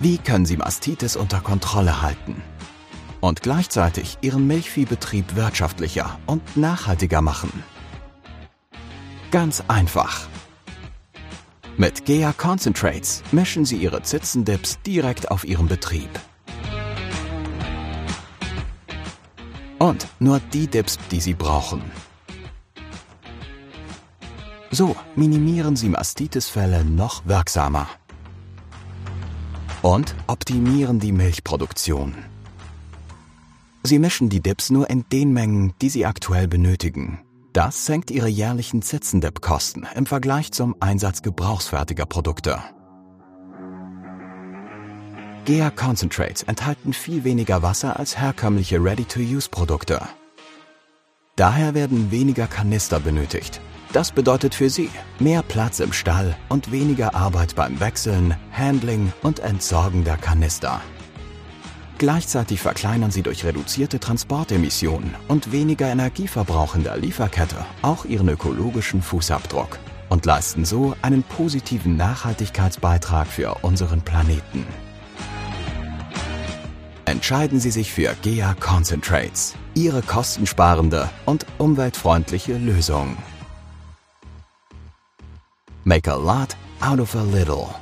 Wie können Sie Mastitis unter Kontrolle halten? Und gleichzeitig Ihren Milchviehbetrieb wirtschaftlicher und nachhaltiger machen? Ganz einfach. Mit GEA Concentrates mischen Sie Ihre Zitzendips direkt auf Ihrem Betrieb. Und nur die Dips, die Sie brauchen. So minimieren Sie Mastitisfälle noch wirksamer und optimieren die Milchproduktion. Sie mischen die Dips nur in den Mengen, die Sie aktuell benötigen. Das senkt Ihre jährlichen Zitzendip-Kosten im Vergleich zum Einsatz gebrauchsfertiger Produkte. GEA Concentrates enthalten viel weniger Wasser als herkömmliche Ready-to-Use-Produkte. Daher werden weniger Kanister benötigt das bedeutet für Sie mehr Platz im Stall und weniger Arbeit beim Wechseln, Handling und Entsorgen der Kanister. Gleichzeitig verkleinern Sie durch reduzierte Transportemissionen und weniger Energieverbrauch in der Lieferkette auch Ihren ökologischen Fußabdruck und leisten so einen positiven Nachhaltigkeitsbeitrag für unseren Planeten. Entscheiden Sie sich für GEA Concentrates, Ihre kostensparende und umweltfreundliche Lösung. Make a lot out of a little.